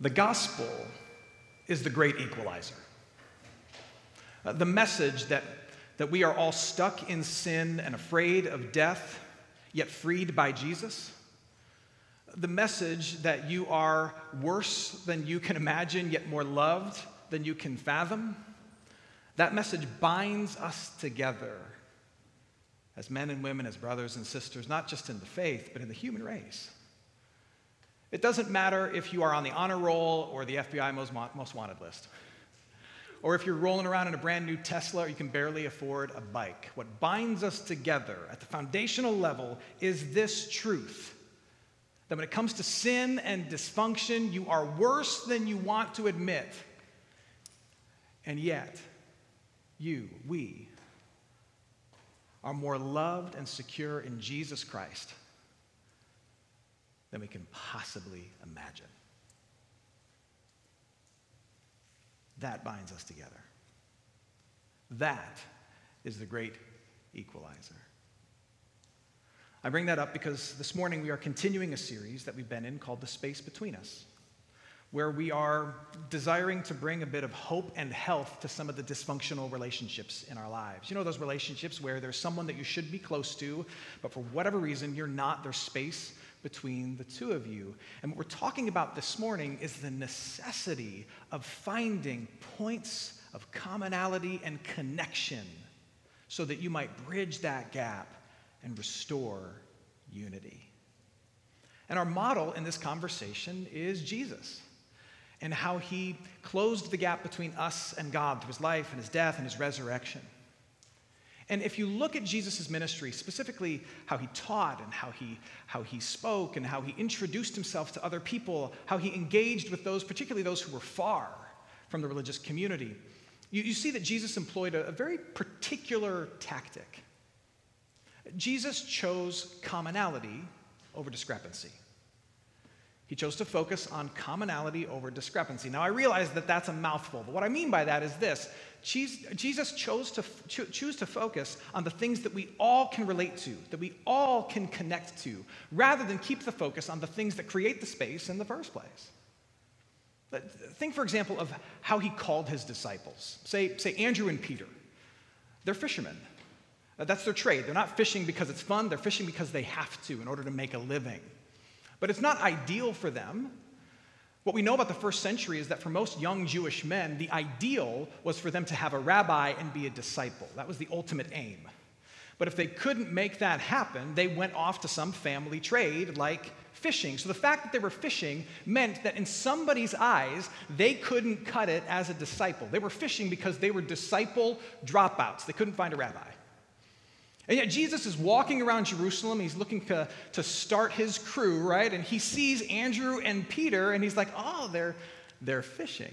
The gospel is the great equalizer. Uh, the message that, that we are all stuck in sin and afraid of death, yet freed by Jesus. The message that you are worse than you can imagine, yet more loved than you can fathom. That message binds us together as men and women, as brothers and sisters, not just in the faith, but in the human race. It doesn't matter if you are on the honor roll or the FBI most, most wanted list, or if you're rolling around in a brand new Tesla or you can barely afford a bike. What binds us together at the foundational level is this truth that when it comes to sin and dysfunction, you are worse than you want to admit. And yet, you, we, are more loved and secure in Jesus Christ than we can possibly imagine. That binds us together. That is the great equalizer. I bring that up because this morning we are continuing a series that we've been in called The Space Between Us, where we are desiring to bring a bit of hope and health to some of the dysfunctional relationships in our lives. You know, those relationships where there's someone that you should be close to, but for whatever reason, you're not, there's space between the two of you. And what we're talking about this morning is the necessity of finding points of commonality and connection so that you might bridge that gap and restore unity. And our model in this conversation is Jesus and how he closed the gap between us and God through his life and his death and his resurrection. And if you look at Jesus' ministry, specifically how he taught and how he, how he spoke and how he introduced himself to other people, how he engaged with those, particularly those who were far from the religious community, you, you see that Jesus employed a, a very particular tactic. Jesus chose commonality over discrepancy. He chose to focus on commonality over discrepancy. Now, I realize that that's a mouthful, but what I mean by that is this Jesus chose to choose to focus on the things that we all can relate to, that we all can connect to, rather than keep the focus on the things that create the space in the first place. Think, for example, of how he called his disciples. Say, say Andrew and Peter. They're fishermen. That's their trade. They're not fishing because it's fun, they're fishing because they have to in order to make a living. But it's not ideal for them. What we know about the first century is that for most young Jewish men, the ideal was for them to have a rabbi and be a disciple. That was the ultimate aim. But if they couldn't make that happen, they went off to some family trade like fishing. So the fact that they were fishing meant that in somebody's eyes, they couldn't cut it as a disciple. They were fishing because they were disciple dropouts. They couldn't find a rabbi. And yet Jesus is walking around Jerusalem. He's looking to, to start his crew, right? And he sees Andrew and Peter, and he's like, oh, they're, they're fishing.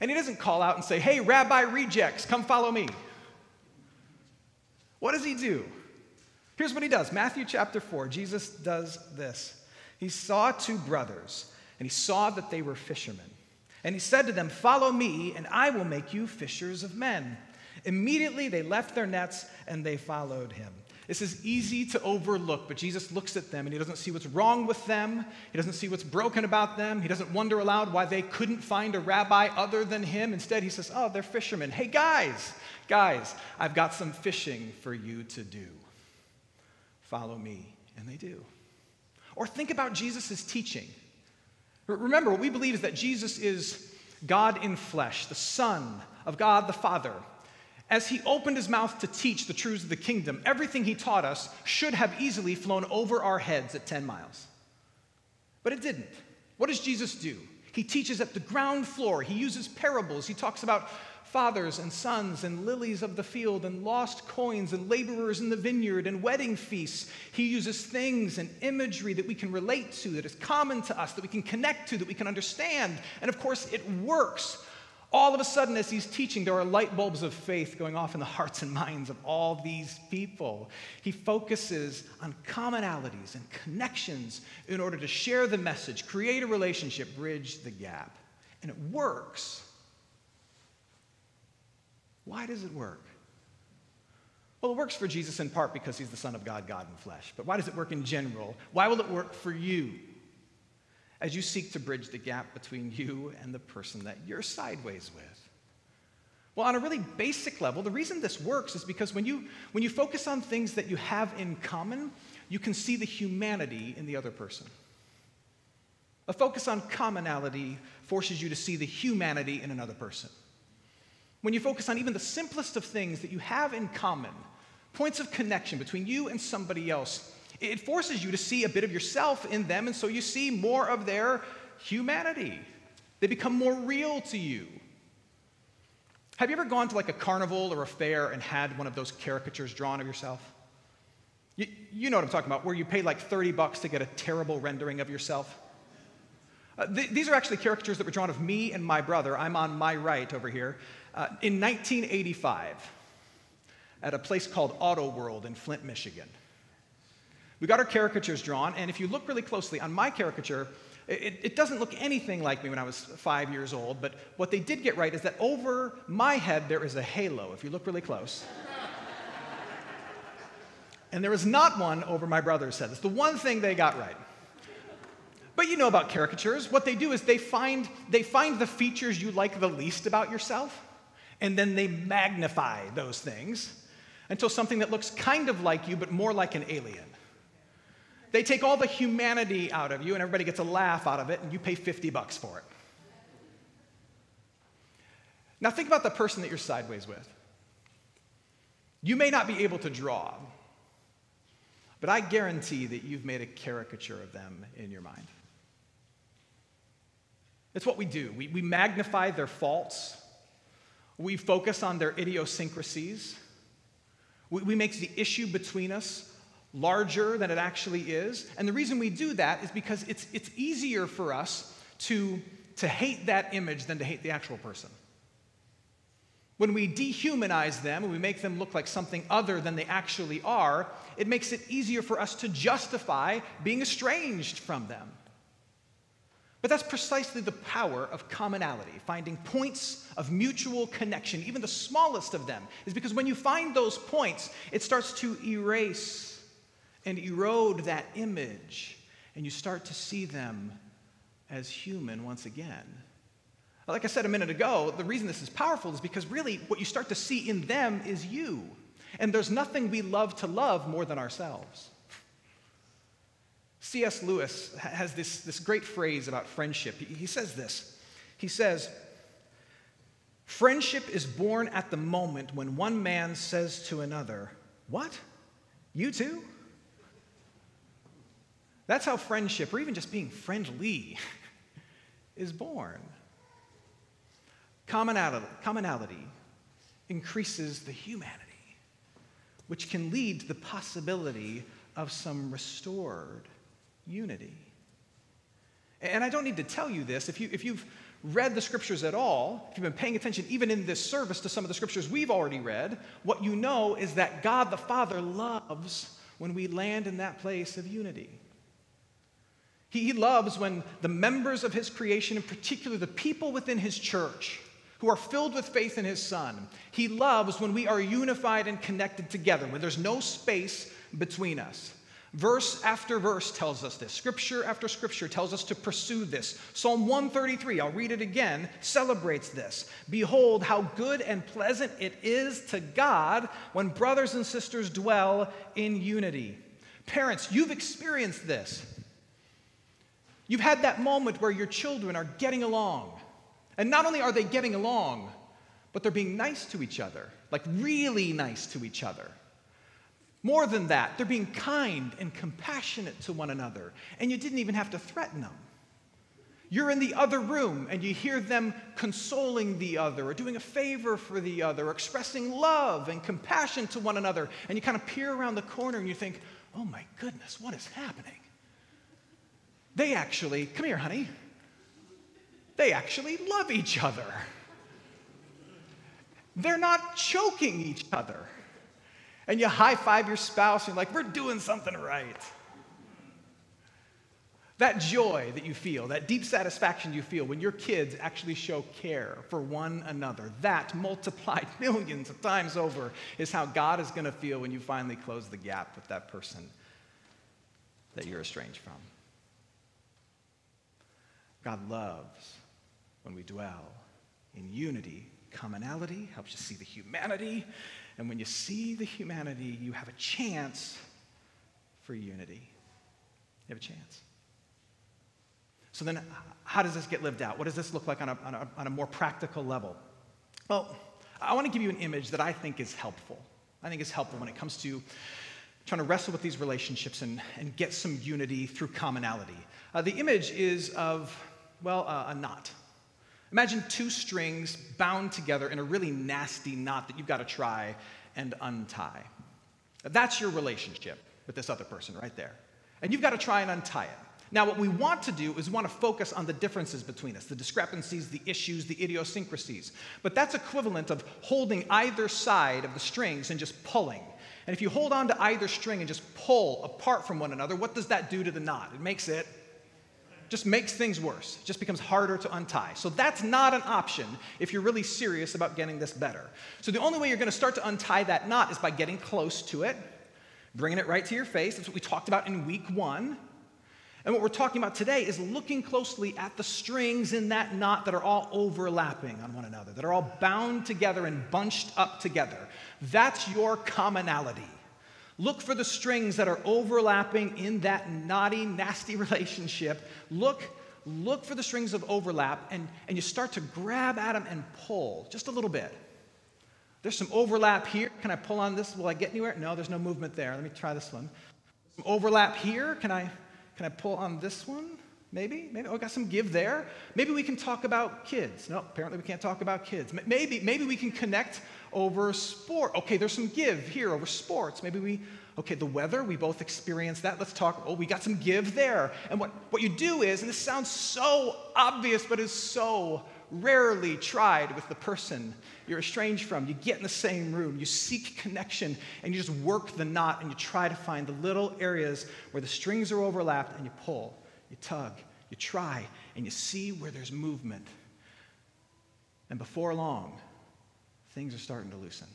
And he doesn't call out and say, hey, rabbi rejects, come follow me. What does he do? Here's what he does Matthew chapter 4, Jesus does this. He saw two brothers, and he saw that they were fishermen. And he said to them, Follow me, and I will make you fishers of men. Immediately they left their nets and they followed him. This is easy to overlook, but Jesus looks at them and he doesn't see what's wrong with them. He doesn't see what's broken about them. He doesn't wonder aloud why they couldn't find a rabbi other than him. Instead, he says, Oh, they're fishermen. Hey, guys, guys, I've got some fishing for you to do. Follow me. And they do. Or think about Jesus' teaching. Remember, what we believe is that Jesus is God in flesh, the Son of God the Father as he opened his mouth to teach the truths of the kingdom, everything he taught us should have easily flown over our heads at 10 miles. But it didn't. What does Jesus do? He teaches at the ground floor. He uses parables. He talks about fathers and sons and lilies of the field and lost coins and laborers in the vineyard and wedding feasts. He uses things and imagery that we can relate to, that is common to us, that we can connect to, that we can understand. And of course, it works all of a sudden, as he's teaching, there are light bulbs of faith going off in the hearts and minds of all these people. He focuses on commonalities and connections in order to share the message, create a relationship, bridge the gap. And it works. Why does it work? Well, it works for Jesus in part because he's the Son of God, God in flesh. But why does it work in general? Why will it work for you? As you seek to bridge the gap between you and the person that you're sideways with? Well, on a really basic level, the reason this works is because when you, when you focus on things that you have in common, you can see the humanity in the other person. A focus on commonality forces you to see the humanity in another person. When you focus on even the simplest of things that you have in common, points of connection between you and somebody else, it forces you to see a bit of yourself in them, and so you see more of their humanity. They become more real to you. Have you ever gone to like a carnival or a fair and had one of those caricatures drawn of yourself? You, you know what I'm talking about, where you pay like 30 bucks to get a terrible rendering of yourself. Uh, th- these are actually caricatures that were drawn of me and my brother. I'm on my right over here. Uh, in 1985, at a place called Auto World in Flint, Michigan. We got our caricatures drawn, and if you look really closely on my caricature, it, it, doesn't look anything like me when I was five years old, but what they did get right is that over my head there is a halo, if you look really close. and there is not one over my brother's head. It's the one thing they got right. But you know about caricatures. What they do is they find, they find the features you like the least about yourself, and then they magnify those things until something that looks kind of like you, but more like an alien. They take all the humanity out of you, and everybody gets a laugh out of it, and you pay 50 bucks for it. Now, think about the person that you're sideways with. You may not be able to draw, but I guarantee that you've made a caricature of them in your mind. It's what we do. We, we magnify their faults, we focus on their idiosyncrasies, we, we make the issue between us larger than it actually is. And the reason we do that is because it's, it's easier for us to, to hate that image than to hate the actual person. When we dehumanize them and we make them look like something other than they actually are, it makes it easier for us to justify being estranged from them. But that's precisely the power of commonality, finding points of mutual connection, even the smallest of them, is because when you find those points, it starts to erase and erode that image, and you start to see them as human once again. Like I said a minute ago, the reason this is powerful is because really what you start to see in them is you. And there's nothing we love to love more than ourselves. C.S. Lewis has this, this great phrase about friendship. He, he says this He says, Friendship is born at the moment when one man says to another, What? You too? That's how friendship, or even just being friendly, is born. Commonality, commonality increases the humanity, which can lead to the possibility of some restored unity. And I don't need to tell you this. If, you, if you've read the scriptures at all, if you've been paying attention even in this service to some of the scriptures we've already read, what you know is that God the Father loves when we land in that place of unity. He loves when the members of his creation, in particular the people within his church, who are filled with faith in his son, he loves when we are unified and connected together, when there's no space between us. Verse after verse tells us this. Scripture after scripture tells us to pursue this. Psalm 133, I'll read it again, celebrates this. Behold, how good and pleasant it is to God when brothers and sisters dwell in unity. Parents, you've experienced this. You've had that moment where your children are getting along. And not only are they getting along, but they're being nice to each other, like really nice to each other. More than that, they're being kind and compassionate to one another, and you didn't even have to threaten them. You're in the other room and you hear them consoling the other, or doing a favor for the other, or expressing love and compassion to one another, and you kind of peer around the corner and you think, oh my goodness, what is happening? They actually, come here, honey, they actually love each other. They're not choking each other. And you high five your spouse, and you're like, we're doing something right. That joy that you feel, that deep satisfaction you feel when your kids actually show care for one another, that multiplied millions of times over is how God is going to feel when you finally close the gap with that person that you're estranged from. God loves when we dwell in unity. Commonality helps you see the humanity. And when you see the humanity, you have a chance for unity. You have a chance. So then, how does this get lived out? What does this look like on a, on a, on a more practical level? Well, I want to give you an image that I think is helpful. I think is helpful when it comes to trying to wrestle with these relationships and, and get some unity through commonality. Uh, the image is of, well, uh, a knot. Imagine two strings bound together in a really nasty knot that you've got to try and untie. That's your relationship with this other person right there. And you've got to try and untie it. Now, what we want to do is want to focus on the differences between us, the discrepancies, the issues, the idiosyncrasies. But that's equivalent of holding either side of the strings and just pulling. And if you hold on to either string and just pull apart from one another, what does that do to the knot? It makes it just makes things worse. It just becomes harder to untie. So that's not an option if you're really serious about getting this better. So the only way you're going to start to untie that knot is by getting close to it, bringing it right to your face. That's what we talked about in week one. And what we're talking about today is looking closely at the strings in that knot that are all overlapping on one another, that are all bound together and bunched up together. That's your commonality. Look for the strings that are overlapping in that naughty, nasty relationship. Look, look for the strings of overlap, and, and you start to grab at them and pull just a little bit. There's some overlap here. Can I pull on this? Will I get anywhere? No, there's no movement there. Let me try this one. Some overlap here. Can I can I pull on this one? Maybe, maybe. Oh, got some give there. Maybe we can talk about kids. No, apparently we can't talk about kids. Maybe, maybe we can connect over sport. Okay, there's some give here over sports. Maybe we, okay, the weather, we both experienced that. Let's talk. Oh, we got some give there. And what, what you do is, and this sounds so obvious, but is so rarely tried with the person you're estranged from. You get in the same room, you seek connection, and you just work the knot and you try to find the little areas where the strings are overlapped and you pull, you tug, you try, and you see where there's movement. And before long, things are starting to loosen.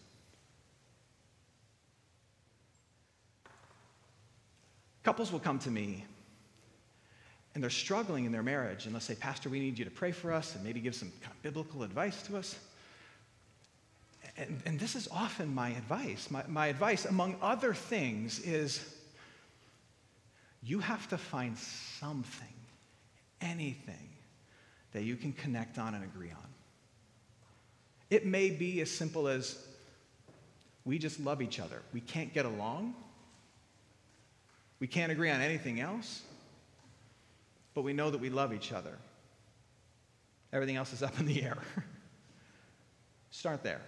Couples will come to me and they're struggling in their marriage, and they'll say, Pastor, we need you to pray for us and maybe give some kind of biblical advice to us. And, and this is often my advice. My, my advice, among other things, is you have to find something, anything, that you can connect on and agree on. It may be as simple as we just love each other. We can't get along. We can't agree on anything else but we know that we love each other. Everything else is up in the air. Start there.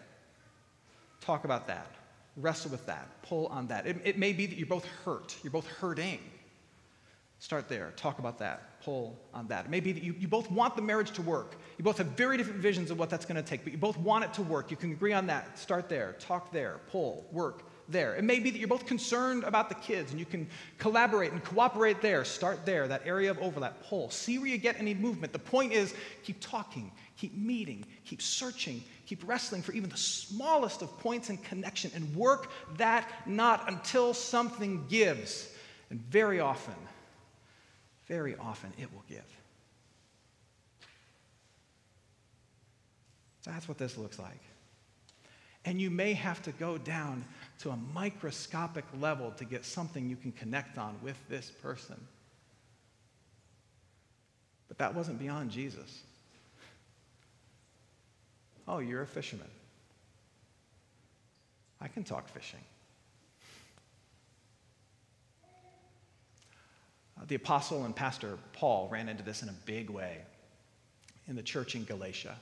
Talk about that. Wrestle with that. Pull on that. It, it may be that you're both hurt, you're both hurting. Start there. Talk about that. Pull on that. It may be that you, you both want the marriage to work. You both have very different visions of what that's going to take, but you both want it to work. You can agree on that. Start there. Talk there. Pull. Work there. It may be that you're both concerned about the kids and you can collaborate and cooperate there. Start there, that area of overlap. Pull. See where you get any movement. The point is keep talking, keep meeting, keep searching, keep wrestling for even the smallest of points in connection and work that knot until something gives. And very often, very often it will give. That's what this looks like. And you may have to go down to a microscopic level to get something you can connect on with this person. But that wasn't beyond Jesus. Oh, you're a fisherman. I can talk fishing. The apostle and pastor Paul ran into this in a big way in the church in Galatia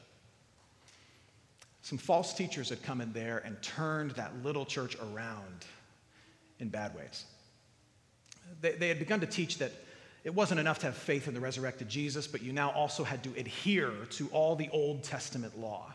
some false teachers had come in there and turned that little church around in bad ways. They, they had begun to teach that it wasn't enough to have faith in the resurrected Jesus, but you now also had to adhere to all the Old Testament law.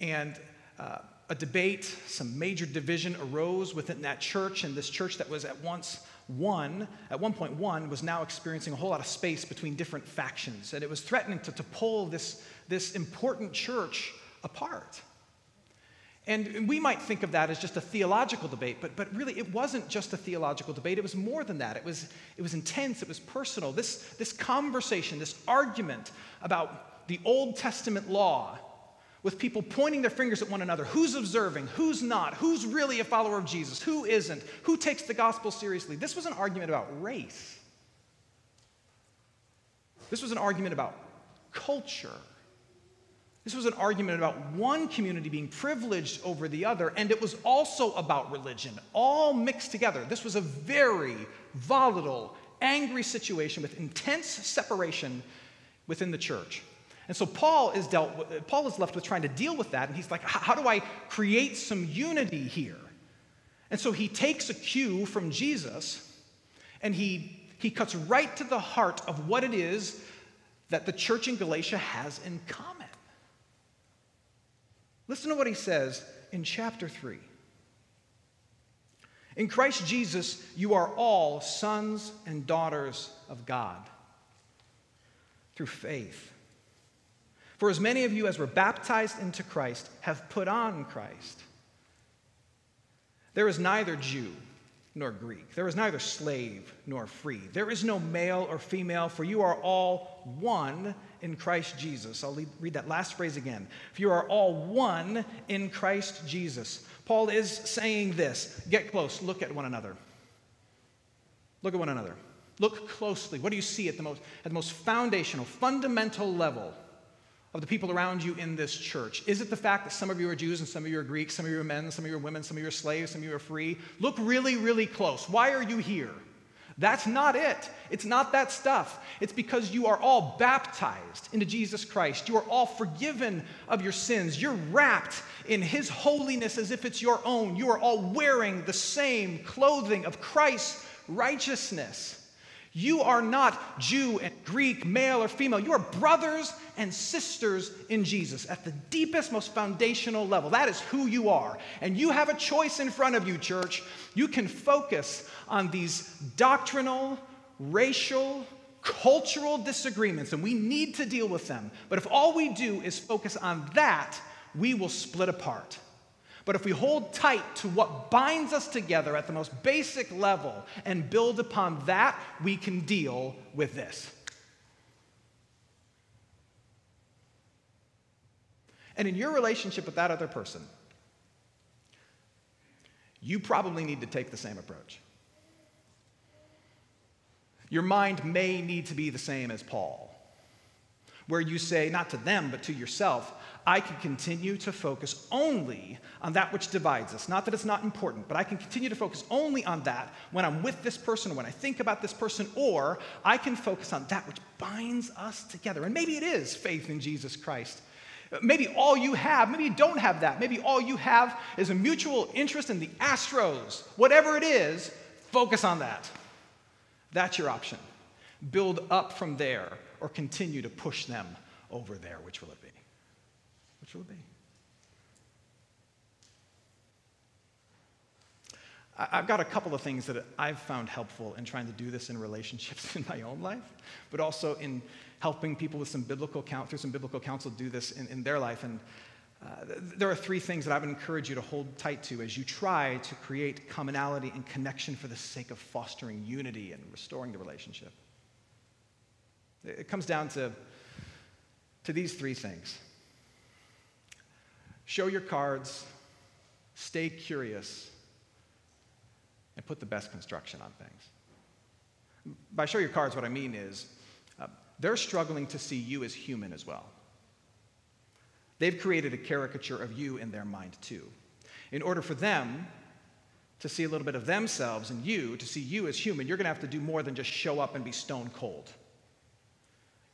And uh, a debate, some major division arose within that church, and this church that was at once one, at one point one, was now experiencing a whole lot of space between different factions. And it was threatening to, to pull this, this important church apart. And we might think of that as just a theological debate, but, but really it wasn't just a theological debate. It was more than that. It was, it was intense, it was personal. This, this conversation, this argument about the Old Testament law, with people pointing their fingers at one another who's observing, who's not, who's really a follower of Jesus, who isn't, who takes the gospel seriously. This was an argument about race. This was an argument about culture. This was an argument about one community being privileged over the other, and it was also about religion, all mixed together. This was a very volatile, angry situation with intense separation within the church. And so Paul is dealt with, Paul is left with trying to deal with that, and he's like, how do I create some unity here? And so he takes a cue from Jesus and he, he cuts right to the heart of what it is that the church in Galatia has in common. Listen to what he says in chapter 3. In Christ Jesus, you are all sons and daughters of God through faith. For as many of you as were baptized into Christ have put on Christ. There is neither Jew nor Greek. There is neither slave nor free. There is no male or female, for you are all one in Christ Jesus. I'll read that last phrase again. For you are all one in Christ Jesus. Paul is saying this get close, look at one another. Look at one another. Look closely. What do you see at the most, at the most foundational, fundamental level? Of the people around you in this church? Is it the fact that some of you are Jews and some of you are Greeks, some of you are men, some of you are women, some of you are slaves, some of you are free? Look really, really close. Why are you here? That's not it. It's not that stuff. It's because you are all baptized into Jesus Christ. You are all forgiven of your sins. You're wrapped in His holiness as if it's your own. You are all wearing the same clothing of Christ's righteousness. You are not Jew and Greek, male or female. You are brothers and sisters in Jesus at the deepest, most foundational level. That is who you are. And you have a choice in front of you, church. You can focus on these doctrinal, racial, cultural disagreements, and we need to deal with them. But if all we do is focus on that, we will split apart. But if we hold tight to what binds us together at the most basic level and build upon that, we can deal with this. And in your relationship with that other person, you probably need to take the same approach. Your mind may need to be the same as Paul, where you say, not to them, but to yourself, I can continue to focus only on that which divides us. Not that it's not important, but I can continue to focus only on that when I'm with this person, when I think about this person, or I can focus on that which binds us together. And maybe it is faith in Jesus Christ. Maybe all you have, maybe you don't have that. Maybe all you have is a mutual interest in the Astros. Whatever it is, focus on that. That's your option. Build up from there or continue to push them over there. Which will it be? Which will it be? I've got a couple of things that I've found helpful in trying to do this in relationships in my own life, but also in helping people with some biblical count through some biblical counsel do this in, in their life. And uh, there are three things that I would encourage you to hold tight to as you try to create commonality and connection for the sake of fostering unity and restoring the relationship. It comes down to, to these three things Show your cards, stay curious, and put the best construction on things. By show your cards, what I mean is uh, they're struggling to see you as human as well. They've created a caricature of you in their mind, too. In order for them to see a little bit of themselves and you, to see you as human, you're going to have to do more than just show up and be stone cold.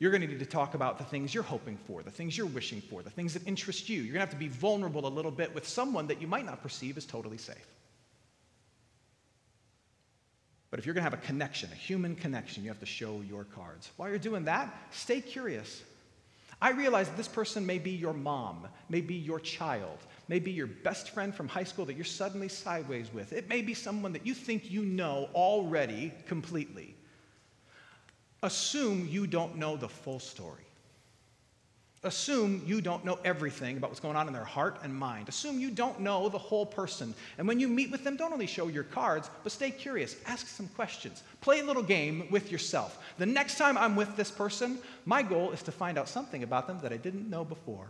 You're going to need to talk about the things you're hoping for, the things you're wishing for, the things that interest you. You're going to have to be vulnerable a little bit with someone that you might not perceive as totally safe. But if you're going to have a connection, a human connection, you have to show your cards. While you're doing that, stay curious. I realize that this person may be your mom, may be your child, may be your best friend from high school that you're suddenly sideways with. It may be someone that you think you know already completely assume you don't know the full story. Assume you don't know everything about what's going on in their heart and mind. Assume you don't know the whole person. And when you meet with them, don't only show your cards, but stay curious. Ask some questions. Play a little game with yourself. The next time I'm with this person, my goal is to find out something about them that I didn't know before.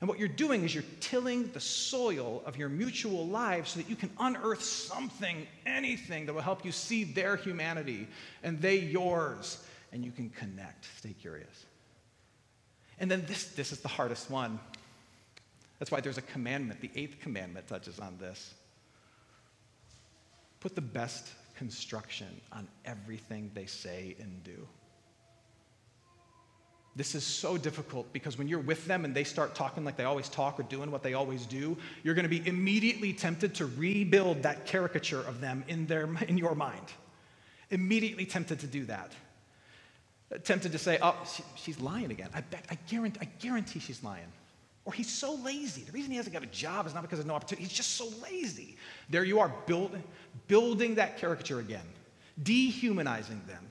And what you're doing is you're tilling the soil of your mutual lives so that you can unearth something, anything that will help you see their humanity and they yours, and you can connect. Stay curious. And then this, this is the hardest one. That's why there's a commandment. The eighth commandment touches on this. Put the best construction on everything they say and do. This is so difficult because when you're with them and they start talking like they always talk or doing what they always do, you're going to be immediately tempted to rebuild that caricature of them in, their, in your mind. Immediately tempted to do that tempted to say, oh, she, she's lying again. I, bet, I, guarantee, I guarantee she's lying. Or he's so lazy. The reason he hasn't got a job is not because of no opportunity. He's just so lazy. There you are, build, building that caricature again, dehumanizing them.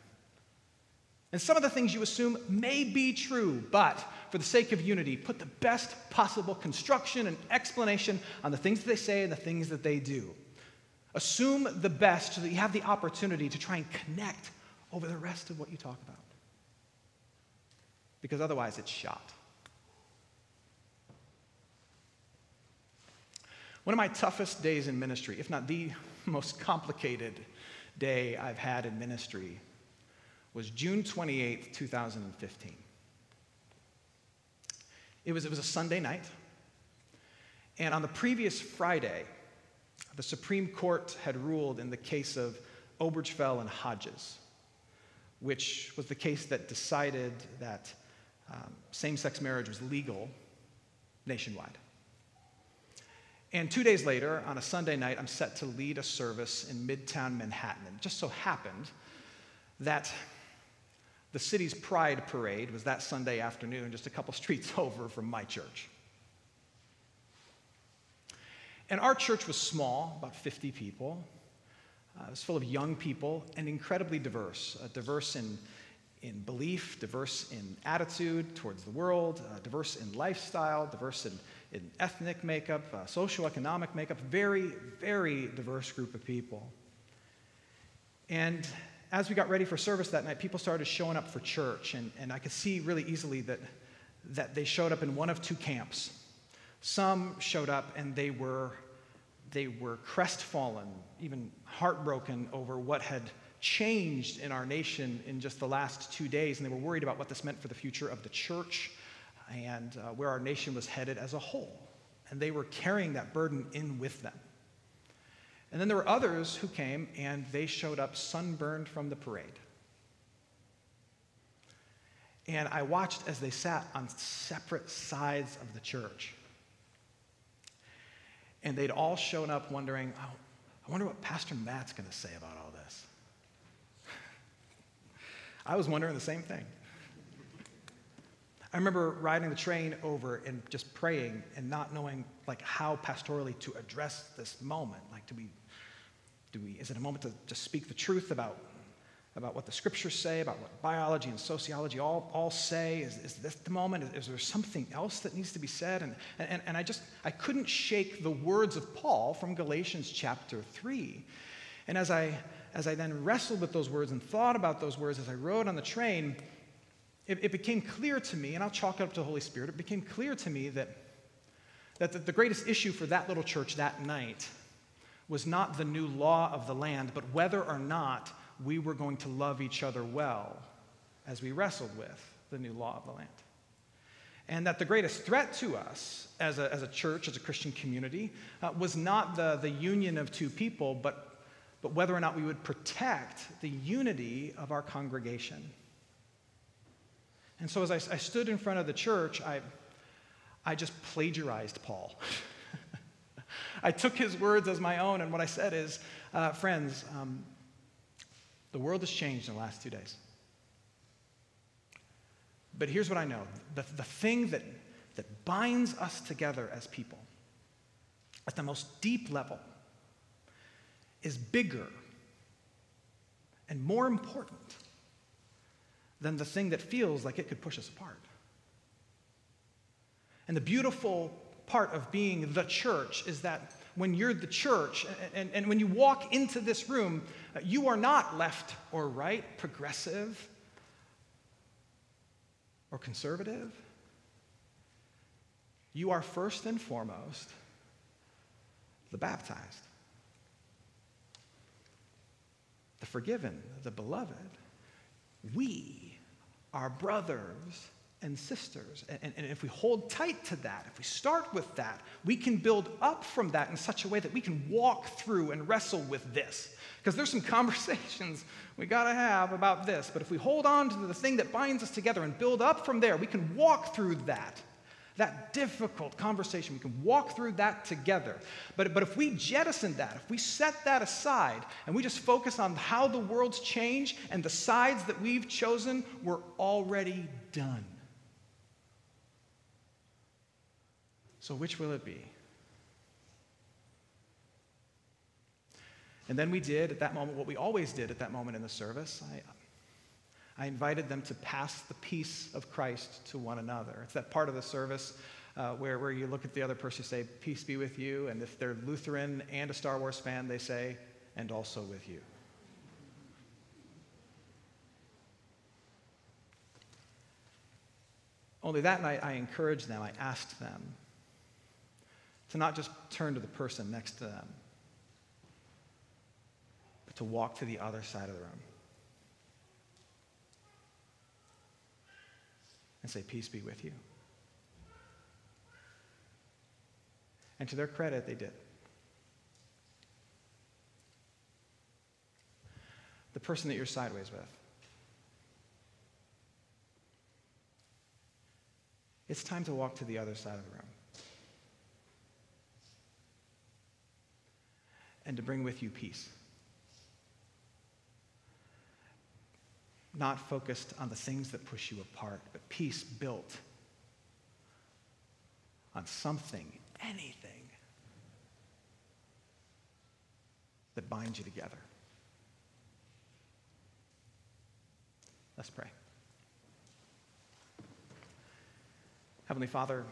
And some of the things you assume may be true, but for the sake of unity, put the best possible construction and explanation on the things that they say and the things that they do. Assume the best so that you have the opportunity to try and connect over the rest of what you talk about because otherwise it's shot. One of my toughest days in ministry, if not the most complicated day I've had in ministry, was June 28th, 2015. It was, it was a Sunday night, and on the previous Friday, the Supreme Court had ruled in the case of Obergefell and Hodges, which was the case that decided that um, same sex marriage was legal nationwide. And two days later, on a Sunday night, I'm set to lead a service in Midtown Manhattan. It just so happened that the city's Pride Parade was that Sunday afternoon, just a couple streets over from my church. And our church was small, about 50 people. Uh, it was full of young people and incredibly diverse, uh, diverse in in belief, diverse in attitude towards the world, uh, diverse in lifestyle, diverse in, in ethnic makeup, uh, socioeconomic makeup, very, very diverse group of people. And as we got ready for service that night, people started showing up for church, and, and I could see really easily that, that they showed up in one of two camps. Some showed up and they were, they were crestfallen, even heartbroken over what had changed in our nation in just the last two days, and they were worried about what this meant for the future of the church and uh, where our nation was headed as a whole. And they were carrying that burden in with them. And then there were others who came and they showed up sunburned from the parade. And I watched as they sat on separate sides of the church. And they'd all shown up wondering, oh, I wonder what Pastor Matt's going to say about all this. I was wondering the same thing. I remember riding the train over and just praying and not knowing like how pastorally to address this moment. Like, do we, do we, is it a moment to just speak the truth about, about what the scriptures say, about what biology and sociology all, all say? Is, is this the moment? Is, is there something else that needs to be said? And, and, and I just, I couldn't shake the words of Paul from Galatians chapter 3. And as I as I then wrestled with those words and thought about those words as I rode on the train, it, it became clear to me, and I'll chalk it up to the Holy Spirit, it became clear to me that, that the, the greatest issue for that little church that night was not the new law of the land, but whether or not we were going to love each other well as we wrestled with the new law of the land. And that the greatest threat to us as a, as a church, as a Christian community, uh, was not the, the union of two people, but but whether or not we would protect the unity of our congregation. And so as I, I stood in front of the church, I, I just plagiarized Paul. I took his words as my own, and what I said is, uh, friends, um, the world has changed in the last two days. But here's what I know the, the thing that, that binds us together as people at the most deep level is bigger and more important than the thing that feels like it could push us apart. And the beautiful part of being the church is that when you're the church and, and, when you walk into this room, uh, you are not left or right, progressive or conservative. You are first and foremost the baptized, the forgiven, the beloved. We are brothers and sisters. And, and, if we hold tight to that, if we start with that, we can build up from that in such a way that we can walk through and wrestle with this. Because there's some conversations we got to have about this. But if we hold on to the thing that binds us together and build up from there, we can walk through that. That difficult conversation, we can walk through that together. But, but if we jettison that, if we set that aside and we just focus on how the world's changed and the sides that we've chosen, we're already done. So, which will it be? And then we did at that moment what we always did at that moment in the service. I, I invited them to pass the peace of Christ to one another. It's that part of the service uh, where, where you look at the other person, you say, Peace be with you. And if they're Lutheran and a Star Wars fan, they say, And also with you. Only that night, I encouraged them, I asked them to not just turn to the person next to them, but to walk to the other side of the room and say, Peace be with you. And to their credit, they did. The person that you're sideways with. It's time to walk to the other side of the room. And to bring with you peace. Not focused on the things that push you apart, but peace built on something, anything that binds you together. Let's pray. Heavenly Father,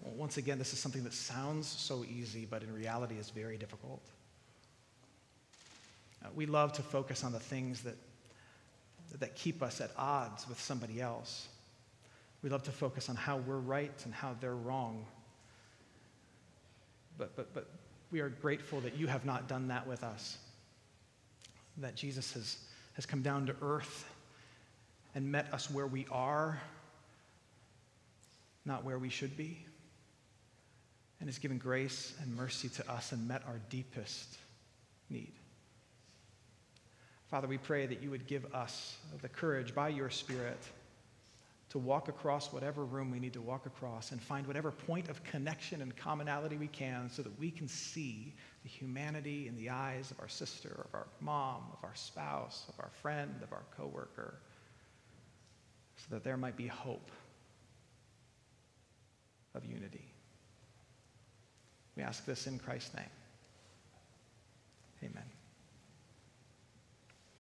once again, this is something that sounds so easy, but in reality is very difficult. Uh, we love to focus on the things that, that keep us at odds with somebody else. We love to focus on how we're right and how they're wrong. But, but, but we are grateful that you have not done that with us, that Jesus has, has come down to earth and met us where we are, not where we should be, and has given grace and mercy to us and met our deepest need. Father, we pray that you would give us the courage by your Spirit to walk across whatever room we need to walk across and find whatever point of connection and commonality we can so that we can see the humanity in the eyes of our sister, of our mom, of our spouse, of our friend, of our coworker, so that there might be hope of unity. We ask this in Christ's name. Amen.